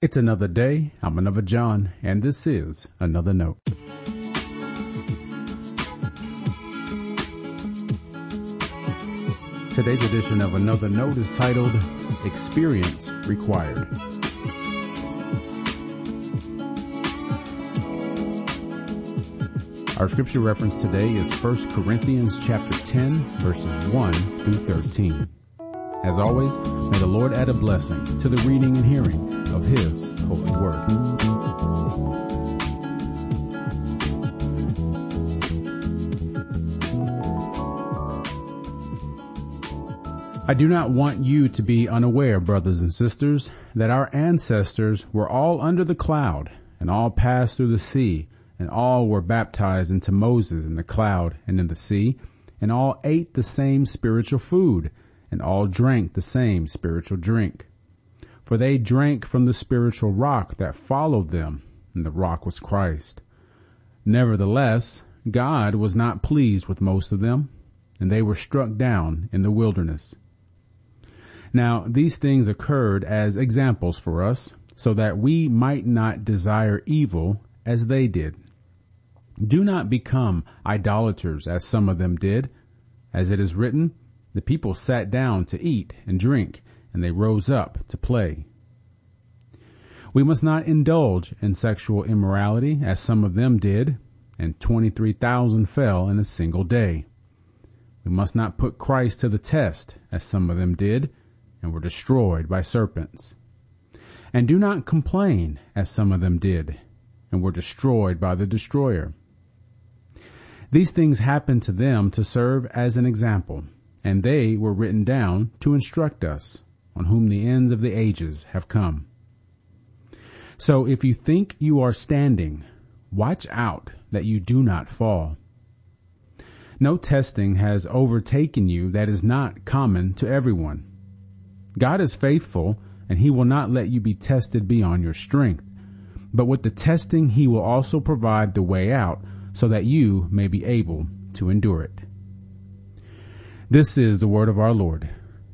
It's another day. I'm another John, and this is another note. Today's edition of Another Note is titled Experience Required. Our scripture reference today is 1 Corinthians chapter 10 verses 1 through 13. As always, may the Lord add a blessing to the reading and hearing of His holy word. I do not want you to be unaware, brothers and sisters, that our ancestors were all under the cloud and all passed through the sea and all were baptized into Moses in the cloud and in the sea and all ate the same spiritual food and all drank the same spiritual drink. For they drank from the spiritual rock that followed them, and the rock was Christ. Nevertheless, God was not pleased with most of them, and they were struck down in the wilderness. Now, these things occurred as examples for us, so that we might not desire evil as they did. Do not become idolaters as some of them did. As it is written, the people sat down to eat and drink, and they rose up to play. We must not indulge in sexual immorality as some of them did, and 23,000 fell in a single day. We must not put Christ to the test as some of them did, and were destroyed by serpents. And do not complain as some of them did, and were destroyed by the destroyer. These things happened to them to serve as an example, and they were written down to instruct us, on whom the ends of the ages have come. So if you think you are standing, watch out that you do not fall. No testing has overtaken you that is not common to everyone. God is faithful and he will not let you be tested beyond your strength. But with the testing, he will also provide the way out so that you may be able to endure it. This is the word of our Lord.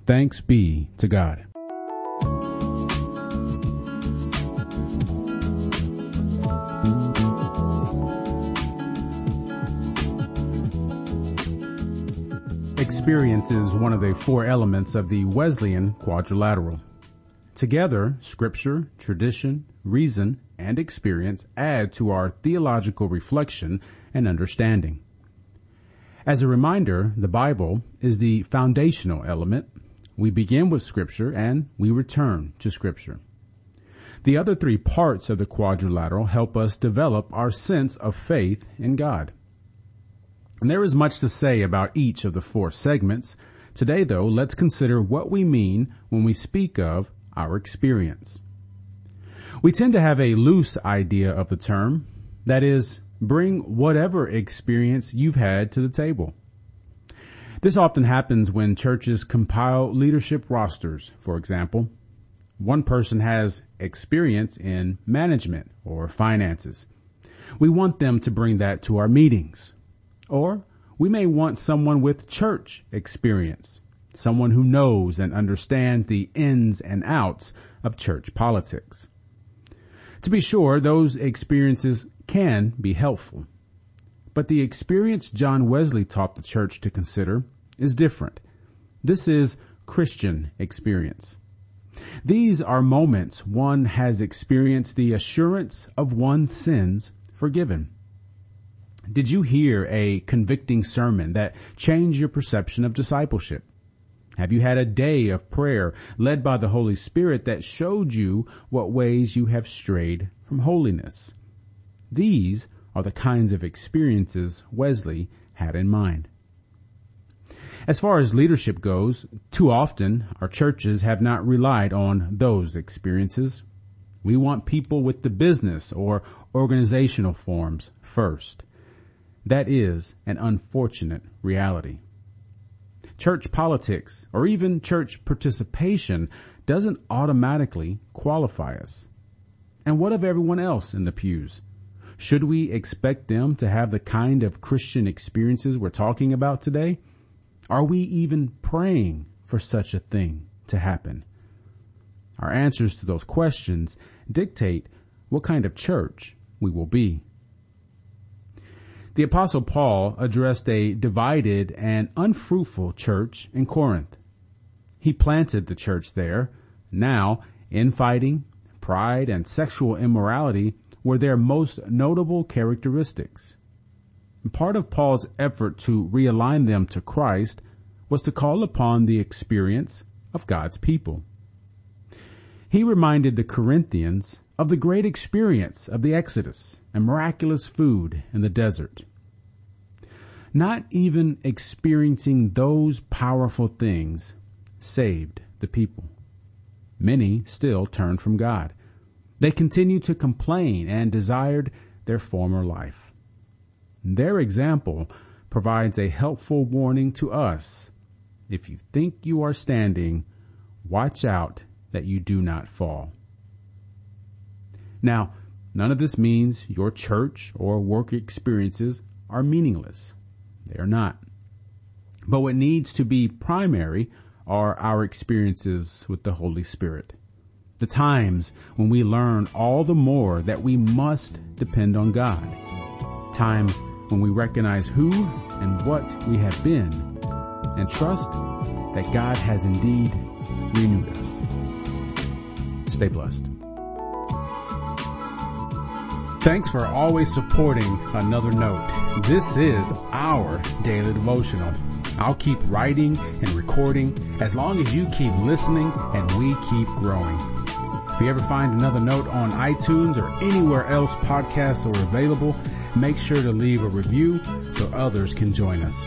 Thanks be to God. Experience is one of the four elements of the Wesleyan quadrilateral. Together, scripture, tradition, reason, and experience add to our theological reflection and understanding. As a reminder, the Bible is the foundational element. We begin with scripture and we return to scripture. The other three parts of the quadrilateral help us develop our sense of faith in God. And there is much to say about each of the four segments. Today though, let's consider what we mean when we speak of our experience. We tend to have a loose idea of the term. That is, bring whatever experience you've had to the table. This often happens when churches compile leadership rosters, for example. One person has experience in management or finances. We want them to bring that to our meetings. Or we may want someone with church experience, someone who knows and understands the ins and outs of church politics. To be sure, those experiences can be helpful. But the experience John Wesley taught the church to consider is different. This is Christian experience. These are moments one has experienced the assurance of one's sins forgiven. Did you hear a convicting sermon that changed your perception of discipleship? Have you had a day of prayer led by the Holy Spirit that showed you what ways you have strayed from holiness? These are the kinds of experiences Wesley had in mind. As far as leadership goes, too often our churches have not relied on those experiences. We want people with the business or organizational forms first. That is an unfortunate reality. Church politics or even church participation doesn't automatically qualify us. And what of everyone else in the pews? Should we expect them to have the kind of Christian experiences we're talking about today? Are we even praying for such a thing to happen? Our answers to those questions dictate what kind of church we will be. The apostle Paul addressed a divided and unfruitful church in Corinth. He planted the church there. Now, infighting, pride, and sexual immorality were their most notable characteristics. Part of Paul's effort to realign them to Christ was to call upon the experience of God's people. He reminded the Corinthians of the great experience of the Exodus and miraculous food in the desert. Not even experiencing those powerful things saved the people. Many still turned from God. They continued to complain and desired their former life. Their example provides a helpful warning to us. If you think you are standing, watch out that you do not fall. Now, none of this means your church or work experiences are meaningless. They are not. But what needs to be primary are our experiences with the Holy Spirit. The times when we learn all the more that we must depend on God. Times when we recognize who and what we have been and trust that God has indeed renewed us. Stay blessed. Thanks for always supporting Another Note. This is our daily devotional. I'll keep writing and recording as long as you keep listening and we keep growing. If you ever find another note on iTunes or anywhere else podcasts are available, make sure to leave a review so others can join us.